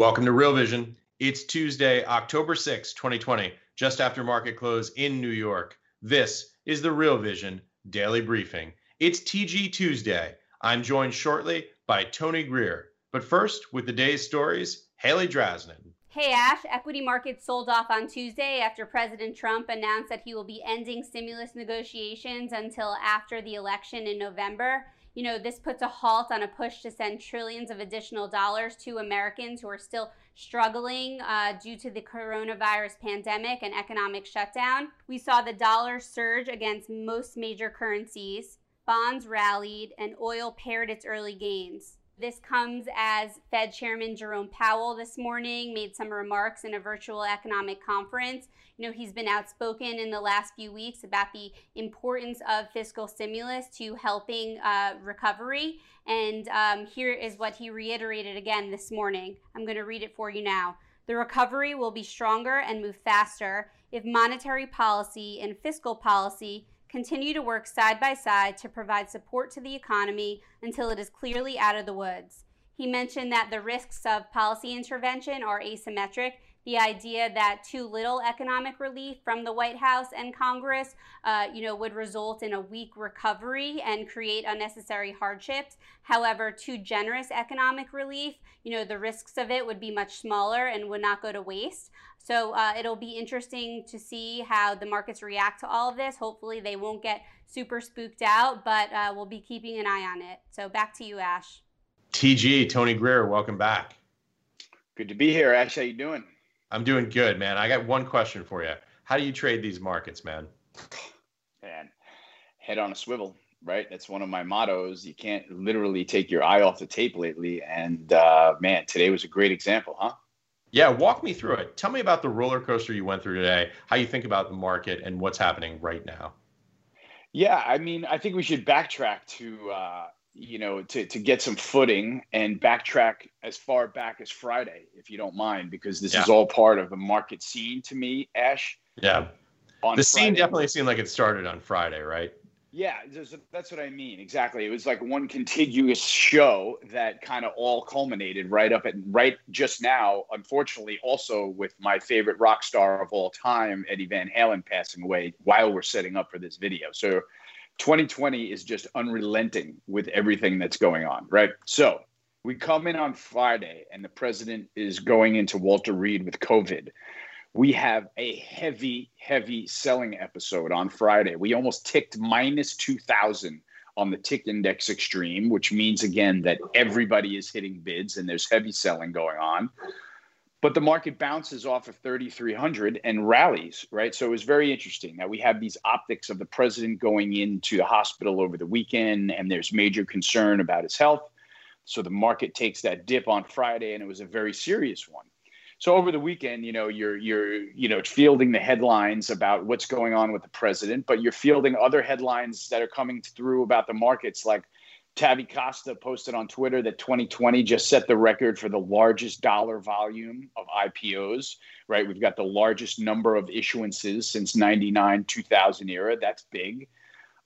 Welcome to Real Vision. It's Tuesday, October 6, 2020, just after market close in New York. This is the Real Vision Daily Briefing. It's TG Tuesday. I'm joined shortly by Tony Greer. But first, with the day's stories, Haley Draznin. Hey Ash, equity markets sold off on Tuesday after President Trump announced that he will be ending stimulus negotiations until after the election in November you know, this puts a halt on a push to send trillions of additional dollars to Americans who are still struggling uh, due to the coronavirus pandemic and economic shutdown. We saw the dollar surge against most major currencies, bonds rallied, and oil pared its early gains. This comes as Fed Chairman Jerome Powell this morning made some remarks in a virtual economic conference. You know, he's been outspoken in the last few weeks about the importance of fiscal stimulus to helping uh, recovery. And um, here is what he reiterated again this morning. I'm going to read it for you now. The recovery will be stronger and move faster if monetary policy and fiscal policy continue to work side by side to provide support to the economy until it is clearly out of the woods. He mentioned that the risks of policy intervention are asymmetric the idea that too little economic relief from the White House and Congress, uh, you know, would result in a weak recovery and create unnecessary hardships. However, too generous economic relief, you know, the risks of it would be much smaller and would not go to waste. So uh, it'll be interesting to see how the markets react to all of this. Hopefully, they won't get super spooked out, but uh, we'll be keeping an eye on it. So back to you, Ash. TG Tony Greer, welcome back. Good to be here, Ash. How you doing? I'm doing good, man. I got one question for you. How do you trade these markets, man? Man, head on a swivel, right? That's one of my mottos. You can't literally take your eye off the tape lately. And uh, man, today was a great example, huh? Yeah, walk me through it. Tell me about the roller coaster you went through today, how you think about the market and what's happening right now. Yeah, I mean, I think we should backtrack to uh, you know, to, to get some footing and backtrack as far back as Friday, if you don't mind, because this yeah. is all part of the market scene to me, Ash. Yeah. On the Friday. scene definitely seemed like it started on Friday, right? Yeah, that's what I mean. Exactly. It was like one contiguous show that kind of all culminated right up at right just now. Unfortunately, also with my favorite rock star of all time, Eddie Van Halen, passing away while we're setting up for this video. So 2020 is just unrelenting with everything that's going on, right? So we come in on Friday, and the president is going into Walter Reed with COVID. We have a heavy, heavy selling episode on Friday. We almost ticked minus 2,000 on the tick index extreme, which means again that everybody is hitting bids and there's heavy selling going on but the market bounces off of 3300 and rallies right? So it was very interesting that we have these optics of the president going into the hospital over the weekend and there's major concern about his health. So the market takes that dip on friday and it was a very serious one. So over the weekend you know you're you're you know fielding the headlines about what's going on with the president but you're fielding other headlines that are coming through about the markets like Tavi Costa posted on Twitter that 2020 just set the record for the largest dollar volume of IPOs, right? We've got the largest number of issuances since 99 2000 era. That's big.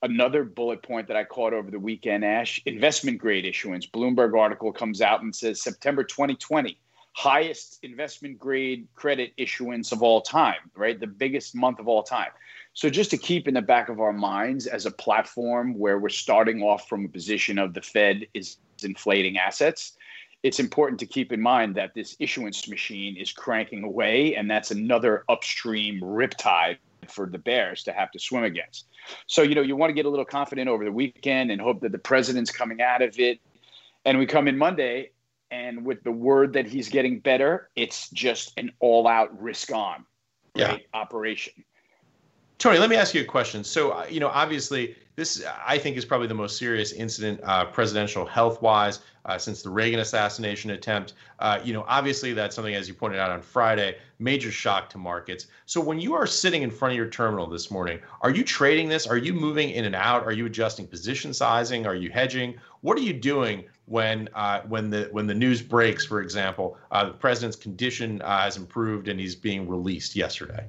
Another bullet point that I caught over the weekend, Ash, investment grade issuance. Bloomberg article comes out and says September 2020, highest investment grade credit issuance of all time, right? The biggest month of all time. So, just to keep in the back of our minds as a platform where we're starting off from a position of the Fed is inflating assets, it's important to keep in mind that this issuance machine is cranking away, and that's another upstream riptide for the Bears to have to swim against. So, you know, you want to get a little confident over the weekend and hope that the president's coming out of it. And we come in Monday, and with the word that he's getting better, it's just an all out risk on right, operation Tony, let me ask you a question. So, uh, you know, obviously, this I think is probably the most serious incident, uh, presidential health-wise, uh, since the Reagan assassination attempt. Uh, you know, obviously, that's something, as you pointed out on Friday, major shock to markets. So, when you are sitting in front of your terminal this morning, are you trading this? Are you moving in and out? Are you adjusting position sizing? Are you hedging? What are you doing when uh, when the when the news breaks? For example, uh, the president's condition has improved and he's being released yesterday.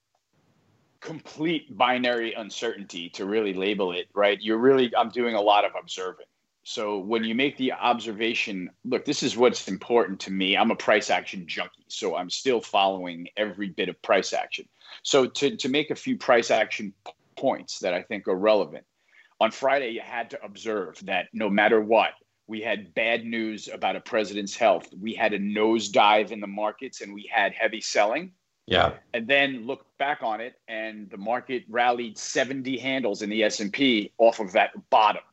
complete binary uncertainty to really label it, right? You're really, I'm doing a lot of observing. So when you make the observation, look, this is what's important to me. I'm a price action junkie, so I'm still following every bit of price action. So to, to make a few price action p- points that I think are relevant, on Friday, you had to observe that no matter what, we had bad news about a president's health. We had a nosedive in the markets and we had heavy selling. Yeah. And then look back on it, and the market rallied 70 handles in the S&P off of that bottom.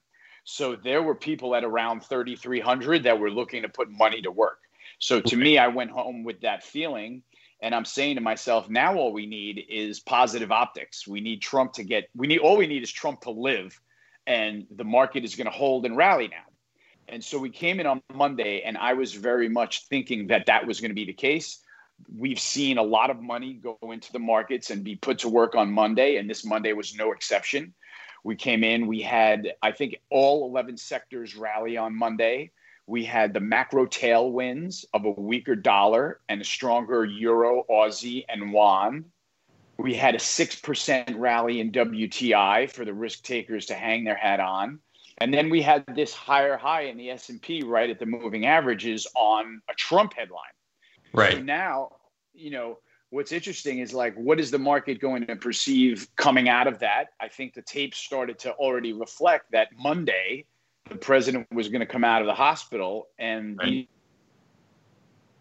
So there were people at around 3,300 that were looking to put money to work. So to me, I went home with that feeling, and I'm saying to myself, now all we need is positive optics. We need Trump to get. We need all we need is Trump to live, and the market is going to hold and rally now. And so we came in on Monday, and I was very much thinking that that was going to be the case we've seen a lot of money go into the markets and be put to work on Monday, and this Monday was no exception. We came in, we had, I think, all 11 sectors rally on Monday. We had the macro tailwinds of a weaker dollar and a stronger euro, Aussie, and yuan. We had a 6% rally in WTI for the risk takers to hang their hat on. And then we had this higher high in the S&P right at the moving averages on a Trump headline. Right. So now, you know, what's interesting is like, what is the market going to perceive coming out of that? I think the tape started to already reflect that Monday, the president was going to come out of the hospital and right.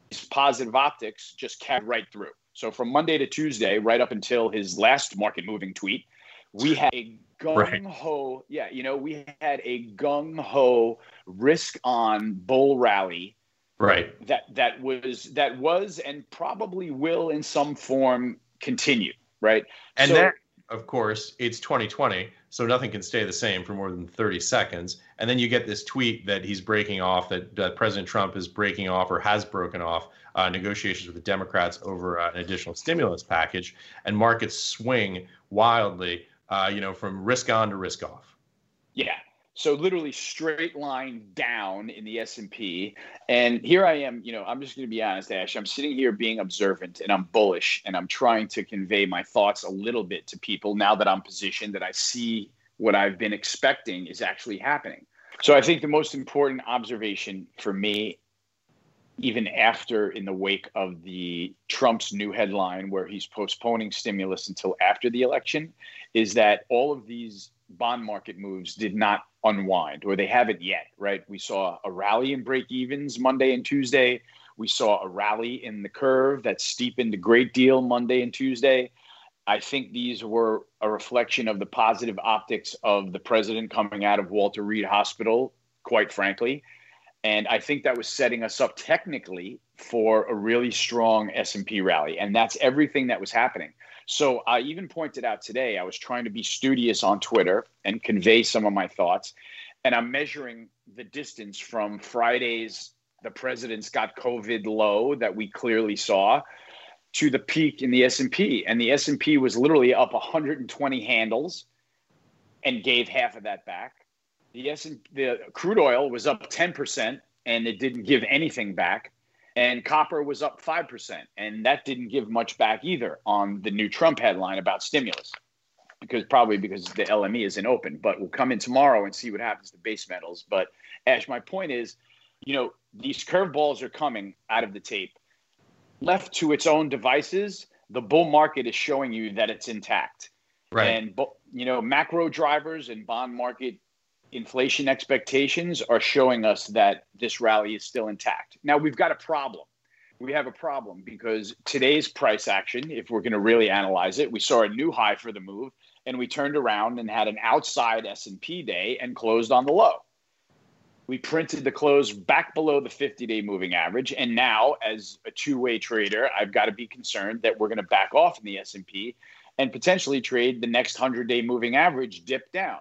these positive optics just carried right through. So from Monday to Tuesday, right up until his last market moving tweet, we had a gung ho, right. yeah, you know, we had a gung ho risk on bull rally right. That that was that was and probably will in some form continue right? And so, that of course it's 2020 so nothing can stay the same for more than 30 seconds. And then you get this tweet that he's breaking off that uh, president trump is breaking off or has broken off uh, negotiations with the democrats over uh, an additional stimulus package and markets swing wildly uh, you know from risk on to risk off. Yeah so literally straight line down in the s&p and here i am you know i'm just going to be honest ash i'm sitting here being observant and i'm bullish and i'm trying to convey my thoughts a little bit to people now that i'm positioned that i see what i've been expecting is actually happening. So i think the most important observation for me even after in the wake of the Trump's new headline where he's postponing stimulus until after the election is that all of these bond market moves did not unwind, or they haven't yet, right? We saw a rally in break evens Monday and Tuesday. We saw a rally in the curve that steepened a great deal Monday and Tuesday. I think these were a reflection of the positive optics of the president coming out of Walter Reed Hospital, quite frankly. And I think that was setting us up technically for a really strong S&P rally. And that's everything that was happening. So I even pointed out today, I was trying to be studious on Twitter and convey some of my thoughts. And I'm measuring the distance from Friday's the president's got COVID low that we clearly saw to the peak in the S&P. And the S&P was literally up 120 handles and gave half of that back. The S the crude oil was up 10% and it didn't give anything back. And copper was up 5% and that didn't give much back either on the new trump headline about stimulus. Because probably because the lme isn't open but we'll come in tomorrow and see what happens to base metals. But ash my point is you know these curveballs are coming out of the tape. Left to its own devices the bull market is showing you that it's intact. Right. And you know macro drivers and bond market inflation expectations are showing us that this rally is still intact. Now we've got a problem. We have a problem because today's price action, if we're going to really analyze it, we saw a new high for the move and we turned around and had an outside S&P day and closed on the low. We printed the close back below the 50-day moving average and now as a two-way trader, I've got to be concerned that we're going to back off in the S&P and potentially trade the next 100-day moving average dip down.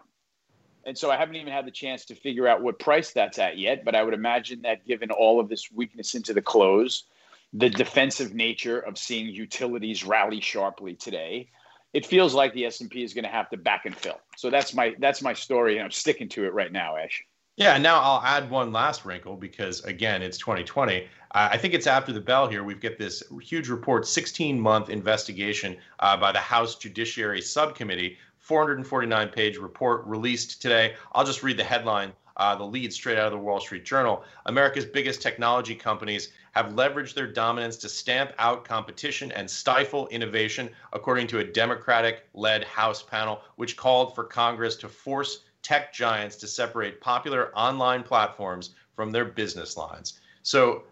And so I haven't even had the chance to figure out what price that's at yet. But I would imagine that given all of this weakness into the close, the defensive nature of seeing utilities rally sharply today, it feels like the S&P is going to have to back and fill. So that's my that's my story, and I'm sticking to it right now, Ash. Yeah, now I'll add one last wrinkle because again, it's 2020. I think it's after the bell here. We've got this huge report, 16 month investigation uh, by the House Judiciary Subcommittee 449 page report released today. I'll just read the headline, uh, the lead straight out of the Wall Street Journal. America's biggest technology companies have leveraged their dominance to stamp out competition and stifle innovation, according to a Democratic led House panel, which called for Congress to force tech giants to separate popular online platforms from their business lines. So,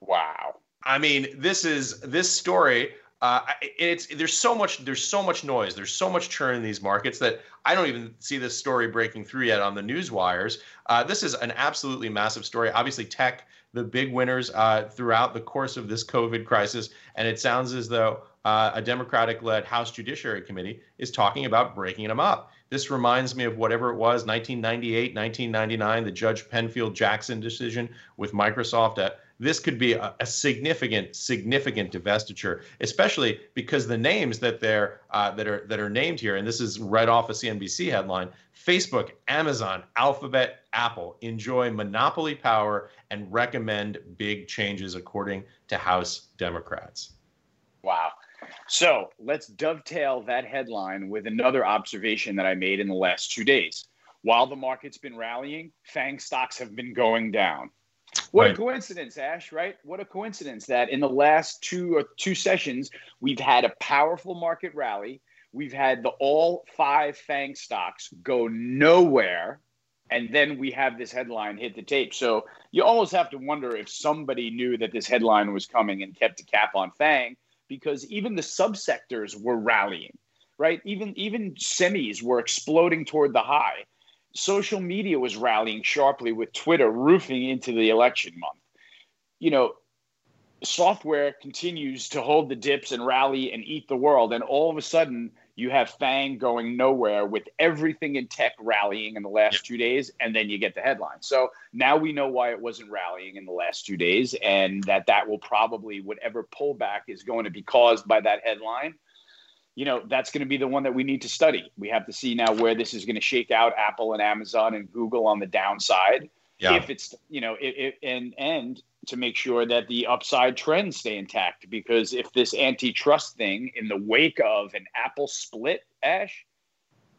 wow. I mean, this is this story uh, it's there's so much there's so much noise there's so much churn in these markets that I don't even see this story breaking through yet on the news wires. Uh, this is an absolutely massive story. Obviously, tech the big winners uh, throughout the course of this COVID crisis, and it sounds as though uh, a Democratic-led House Judiciary Committee is talking about breaking them up. This reminds me of whatever it was, 1998, 1999, the Judge Penfield Jackson decision with Microsoft at this could be a, a significant, significant divestiture, especially because the names that they're uh, that are that are named here, and this is right off a CNBC headline: Facebook, Amazon, Alphabet, Apple enjoy monopoly power and recommend big changes, according to House Democrats. Wow. So let's dovetail that headline with another observation that I made in the last two days. While the market's been rallying, FANG stocks have been going down. What right. a coincidence, Ash, right? What a coincidence that in the last two or two sessions, we've had a powerful market rally. We've had the all five FANG stocks go nowhere. And then we have this headline hit the tape. So you almost have to wonder if somebody knew that this headline was coming and kept a cap on FANG because even the subsectors were rallying, right? Even even semis were exploding toward the high social media was rallying sharply with Twitter roofing into the election month. You know, software continues to hold the dips and rally and eat the world. And all of a sudden, you have FANG going nowhere with everything in tech rallying in the last two days, and then you get the headline. So now we know why it wasn't rallying in the last two days, and that that will probably, whatever pullback is going to be caused by that headline, you know that's going to be the one that we need to study. We have to see now where this is going to shake out Apple and Amazon and Google on the downside. Yeah. If it's you know it, it, and and to make sure that the upside trends stay intact because if this antitrust thing in the wake of an Apple split, Ash,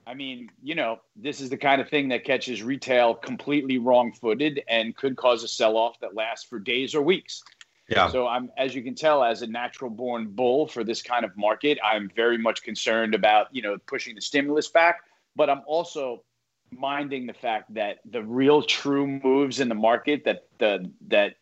I mean, you know, this is the kind of thing that catches retail completely wrong-footed and could cause a sell-off that lasts for days or weeks. Yeah. So I'm, as you can tell, as a natural born bull for this kind of market, I'm very much concerned about you know pushing the stimulus back, but I'm also minding the fact that the real true moves in the market that the that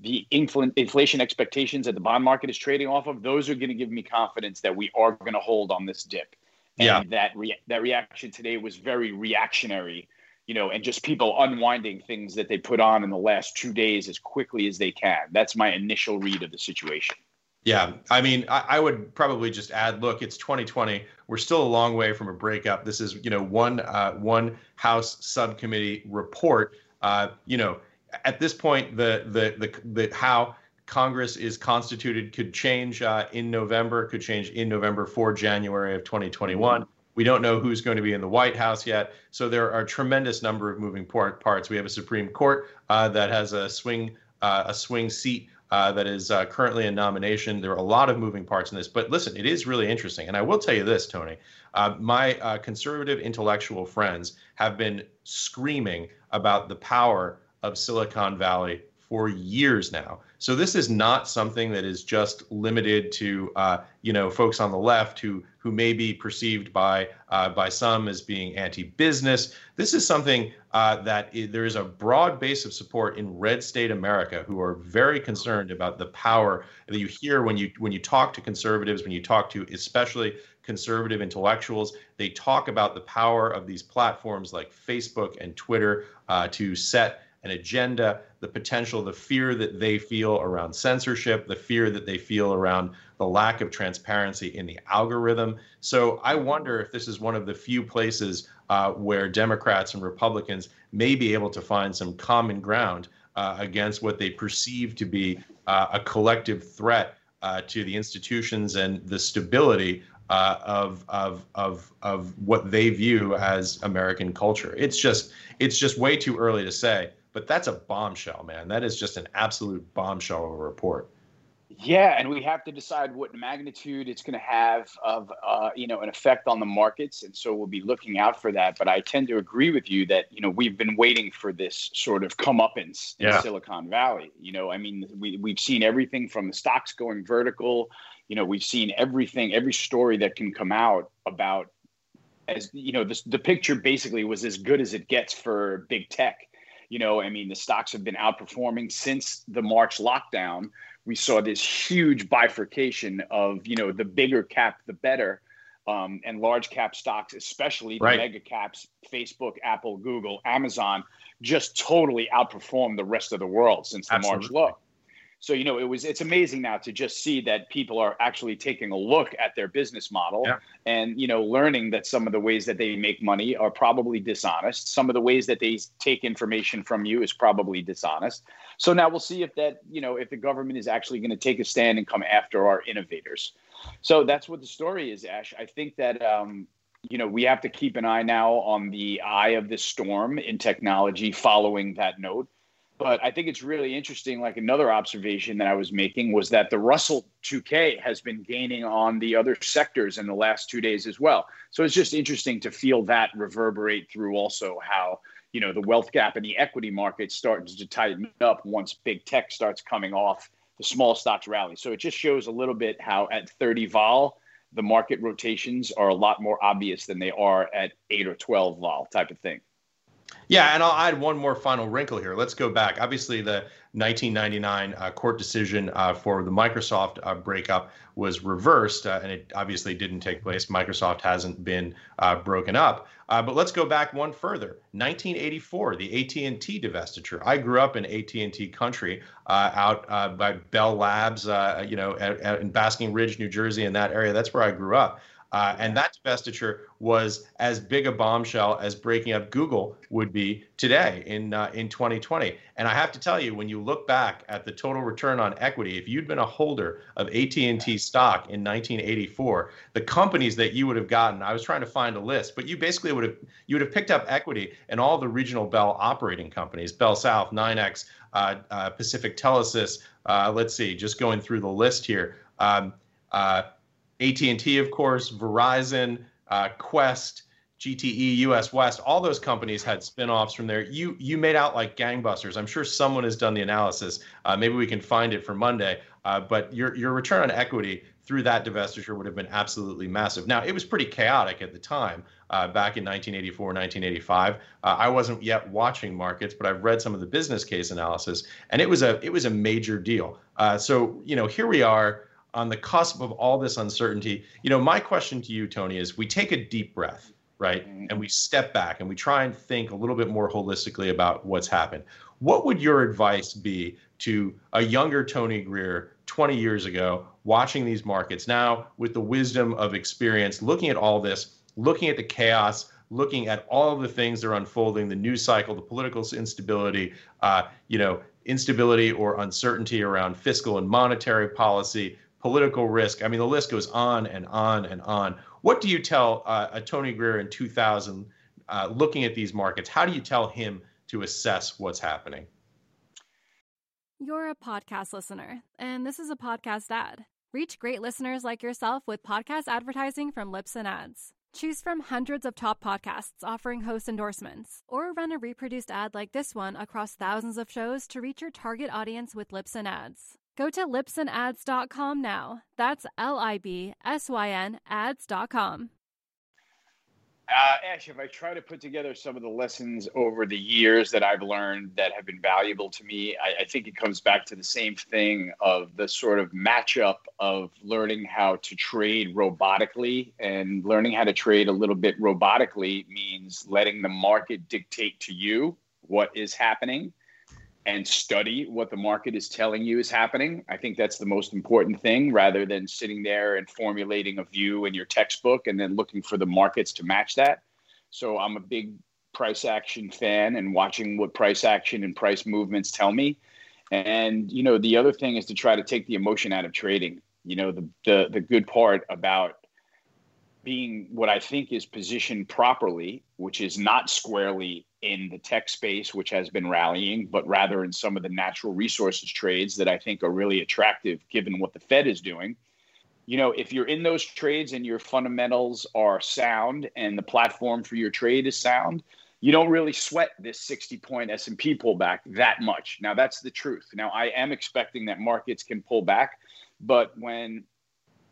the infl- inflation expectations that the bond market is trading off of, those are going to give me confidence that we are going to hold on this dip. And yeah. that re- that reaction today was very reactionary you know, and just people unwinding things that they put on in the last two days as quickly as they can. That's my initial read of the situation. Yeah, I mean, I, I, would probably just add, look, it's 2020. We're still a long way from a breakup. This is, you know, one uh, one House subcommittee report. Uh, you know, at this point, the the the, the how Congress is constituted could change uh, in November, could change in November for January of 2021. We don't know who's going to be in the White House yet. So there are a tremendous number of moving parts. We have a Supreme Court uh, that has a swing uh, a swing seat uh, that is uh, currently in nomination. There are a lot of moving parts in this. But listen, it is really interesting. And I will tell you this, Tony. Uh, my uh, conservative intellectual friends have been screaming about the power of Silicon Valley for years now. So this is not something that is just limited to uh, you know folks on the left who who may be perceived by uh, by some as being anti-business. This is something uh, that there is a broad base of support in red state America who are very concerned about the power that you hear when you when you talk to conservatives, when you talk to especially conservative intellectuals. They talk about the power of these platforms like Facebook and Twitter uh, to set an agenda, the potential, the fear that they feel around censorship, the fear that they feel around the lack of transparency in the algorithm. So I wonder if this is one of the few places uh, where Democrats and Republicans may be able to find some common ground uh, against what they perceive to be uh, a collective threat uh, to the institutions and the stability uh, of of of of what they view as American culture. It's just it's just way too early to say, but that's a bombshell, man. That is just an absolute bombshell of a report. Yeah, and we have to decide what magnitude it's going to have of uh, you know an effect on the markets, and so we'll be looking out for that. But I tend to agree with you that you know we've been waiting for this sort of comeuppance in yeah. Silicon Valley. You know, I mean, we we've seen everything from the stocks going vertical. You know, we've seen everything, every story that can come out about as you know, this, the picture basically was as good as it gets for big tech. You know, I mean, the stocks have been outperforming since the March lockdown we saw this huge bifurcation of you know the bigger cap the better um, and large cap stocks especially the right. mega caps facebook apple google amazon just totally outperformed the rest of the world since the Absolutely. march low so you know it was it's amazing now to just see that people are actually taking a look at their business model yeah. and you know learning that some of the ways that they make money are probably dishonest. Some of the ways that they take information from you is probably dishonest. So now we'll see if that you know if the government is actually going to take a stand and come after our innovators. So that's what the story is ash. I think that um, you know we have to keep an eye now on the eye of the storm in technology following that note but I think it's really interesting. Like another observation that I was making was that the Russell 2K has been gaining on the other sectors in the last two days as well. So it's just interesting to feel that reverberate through also how you know the wealth gap in the equity market starts to tighten up once big tech starts coming off the small stocks rally. So it just shows a little bit how at 30 vol the market rotations are a lot more obvious than they are at 8 or 12 vol type of thing. Yeah, and I'll add one more final wrinkle here. Let's go back. Obviously, the 1999 uh, court decision uh, for the Microsoft uh, breakup was reversed, uh, and it obviously didn't take place. Microsoft hasn't been uh, broken up. Uh, but let's go back one further. 1984, the AT&T divestiture. I grew up in AT&T country, out by Bell Labs, you know, at, at, in Basking Ridge, New Jersey, in that area. That's where I grew up. Uh, and that divestiture was as big a bombshell as breaking up Google would be today in uh, in 2020. And I have to tell you, when you look back at the total return on equity, if you'd been a holder of AT&T stock in 1984, the companies that you would have gotten, I was trying to find a list, but you basically would have you would have picked up equity in all the regional Bell operating companies: Bell South, NYNEX, uh, uh, Pacific Telesis. Uh, let's see, just going through the list here. Um, uh, AT&T, of course, Verizon, uh, Qwest, GTE, US West, all those companies had spinoffs from there. You you made out like gangbusters. I'm sure someone has done the analysis. Uh, maybe we can find it for Monday. Uh, but your your return on equity through that divestiture would have been absolutely massive. Now it was pretty chaotic at the time, uh, back in 1984, 1985. Uh, I wasn't yet watching markets, but I've read some of the business case analysis, and it was a it was a major deal. Uh, so you know here we are on the cusp of all this uncertainty, you know, my question to you, Tony, is we take a deep breath, right? Mm-hmm. And we step back and we try and think a little bit more holistically about what's happened. What would your advice be to a younger Tony Greer 20 years ago, watching these markets now with the wisdom of experience, looking at all this, looking at the chaos, looking at all of the things that are unfolding, the news cycle, the political instability, uh, you know, instability or uncertainty around fiscal and monetary policy, political risk. I mean, the list goes on and on and on. What do you tell uh, a Tony Greer in 2000 uh, looking at these markets? How do you tell him to assess what's happening? You're a podcast listener, and this is a podcast ad. Reach great listeners like yourself with podcast advertising from Libsyn Ads. Choose from hundreds of top podcasts offering host endorsements, or run a reproduced ad like this one across thousands of shows to reach your target audience with Libsyn Ads. Go to libsynads.com now. That's L I B S Y N ads.com. Uh, Ash, if I try to put together some of the lessons over the years that I've learned that have been valuable to me, I, I, think it comes back to the same thing of the sort of matchup of learning how to trade robotically. And learning how to trade a little bit robotically means letting the market dictate to you what is happening and study what the market is telling you is happening. I think that's the most important thing rather than sitting there and formulating a view in your textbook and then looking for the markets to match that. So I'm a big price action fan and watching what price action and price movements tell me. And you know, the other thing is to try to take the emotion out of trading. You know, the the the good part about being what I think is positioned properly, which is not squarely in the tech space, which has been rallying, but rather in some of the natural resources trades that I think are really attractive given what the Fed is doing. You know, if you're in those trades and your fundamentals are sound and the platform for your trade is sound, you don't really sweat this 60 point S&P pullback that much. Now that's the truth. Now I am expecting that markets can pull back, but when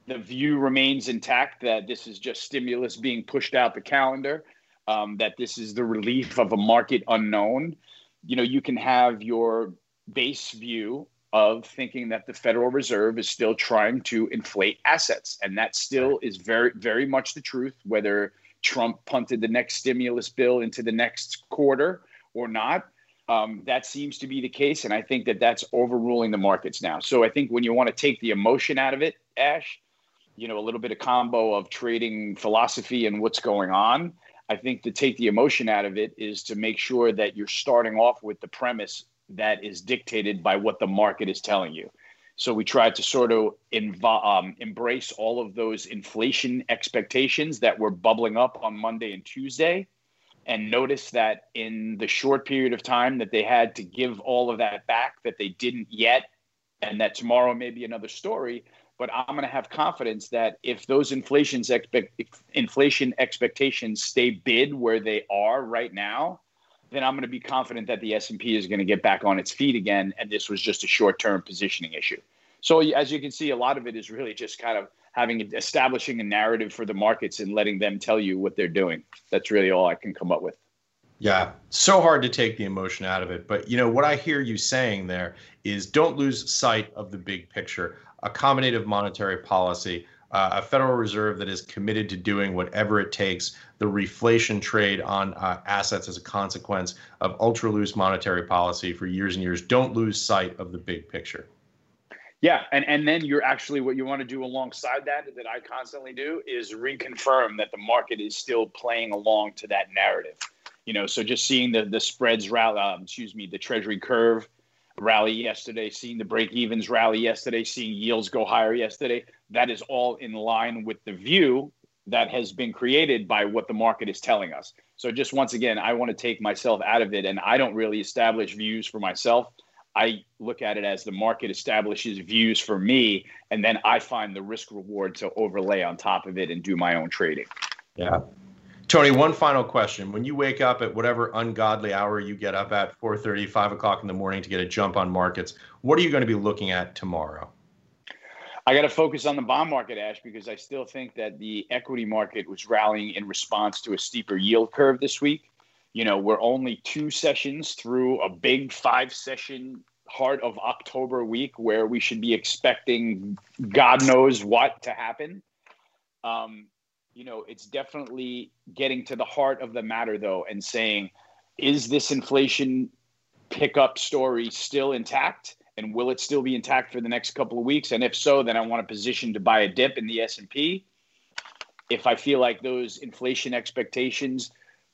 the view remains intact that this is just stimulus being pushed out the calendar, um, that this is the relief of a market unknown. You know, you can have your base view of thinking that the Federal Reserve is still trying to inflate assets. And that still is very, very much the truth, whether Trump punted the next stimulus bill into the next quarter or not. Um, that seems to be the case. And I think that that's overruling the markets now. So I think when you want to take the emotion out of it, Ash, you know, a little bit of combo of trading philosophy and what's going on. I think to take the emotion out of it is to make sure that you're starting off with the premise that is dictated by what the market is telling you. So we tried to sort of um, embrace all of those inflation expectations that were bubbling up on Monday and Tuesday, and notice that in the short period of time that they had to give all of that back, that they didn't yet, and that tomorrow may be another story but I'm going to have confidence that if those inflation's expect, inflation expectations stay bid where they are right now, then I'm going to be confident that the S&P is going to get back on its feet again, and this was just a short-term positioning issue. So as you can see, a lot of it is really just kind of having establishing a narrative for the markets and letting them tell you what they're doing. That's really all I can come up with. Yeah, so hard to take the emotion out of it. But you know what I hear you saying there is don't lose sight of the big picture accommodative monetary policy, uh, a Federal Reserve that is committed to doing whatever it takes, the reflation trade on uh, assets as a consequence of ultra loose monetary policy for years and years. Don't lose sight of the big picture. Yeah, and, and then you're actually what you want to do alongside that that I constantly do is reconfirm that the market is still playing along to that narrative. You know, so just seeing the the spreads rally, um, excuse me, the Treasury curve rally yesterday, seeing the break evens rally yesterday, seeing yields go higher yesterday. That is all in line with the view that has been created by what the market is telling us. So, just once again, I want to take myself out of it, and I don't really establish views for myself. I look at it as the market establishes views for me, and then I find the risk reward to overlay on top of it and do my own trading. Yeah. Tony, one final question. When you wake up at whatever ungodly hour you get up at 4:30, 5 o'clock in the morning to get a jump on markets, what are you going to be looking at tomorrow? I got to focus on the bond market, Ash, because I still think that the equity market was rallying in response to a steeper yield curve this week. You know, we're only two sessions through a big five session heart of October week where we should be expecting God knows what to happen. Um, you know, it's definitely getting to the heart of the matter, though, and saying, is this inflation pickup story still intact? And will it still be intact for the next couple of weeks? And if so, then I want a position to buy a dip in the S&P. If I feel like those inflation expectations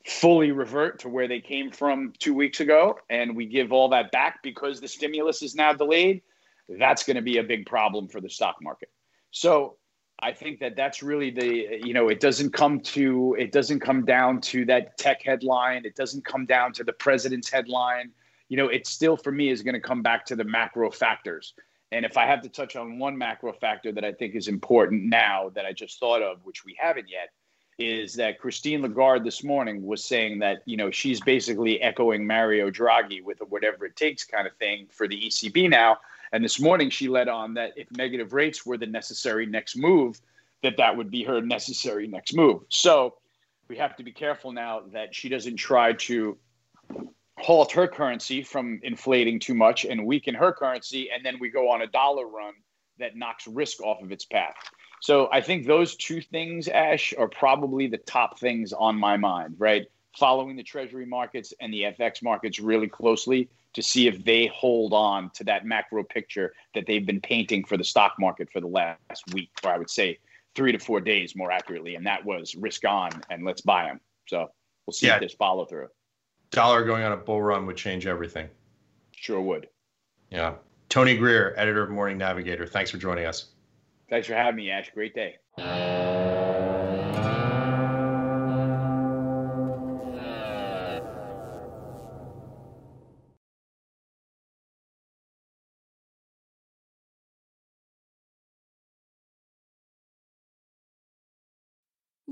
fully revert to where they came from two weeks ago and we give all that back because the stimulus is now delayed, that's going to be a big problem for the stock market. So I think that that's really the you know it doesn't come to it doesn't come down to that tech headline. It doesn't come down to the president's headline. You know, it still for me is going to come back to the macro factors. And if I have to touch on one macro factor that I think is important now that I just thought of, which we haven't yet, is that Christine Lagarde this morning was saying that you know she's basically echoing Mario Draghi with a whatever it takes kind of thing for the ECB now And this morning she led on that if negative rates were the necessary next move, that that would be her necessary next move. So we have to be careful now that she doesn't try to halt her currency from inflating too much and weaken her currency, and then we go on a dollar run that knocks risk off of its path. So I think those two things, Ash, are probably the top things on my mind, right? Following the treasury markets and the FX markets really closely to see if they hold on to that macro picture that they've been painting for the stock market for the last week, or I would say three to four days more accurately. And that was risk on and let's buy them. So we'll see yeah. if there's follow through. Dollar going on a bull run would change everything. Sure would. Yeah. Tony Greer, editor of Morning Navigator. Thanks for joining us. Thanks for having me, Ash. Great day.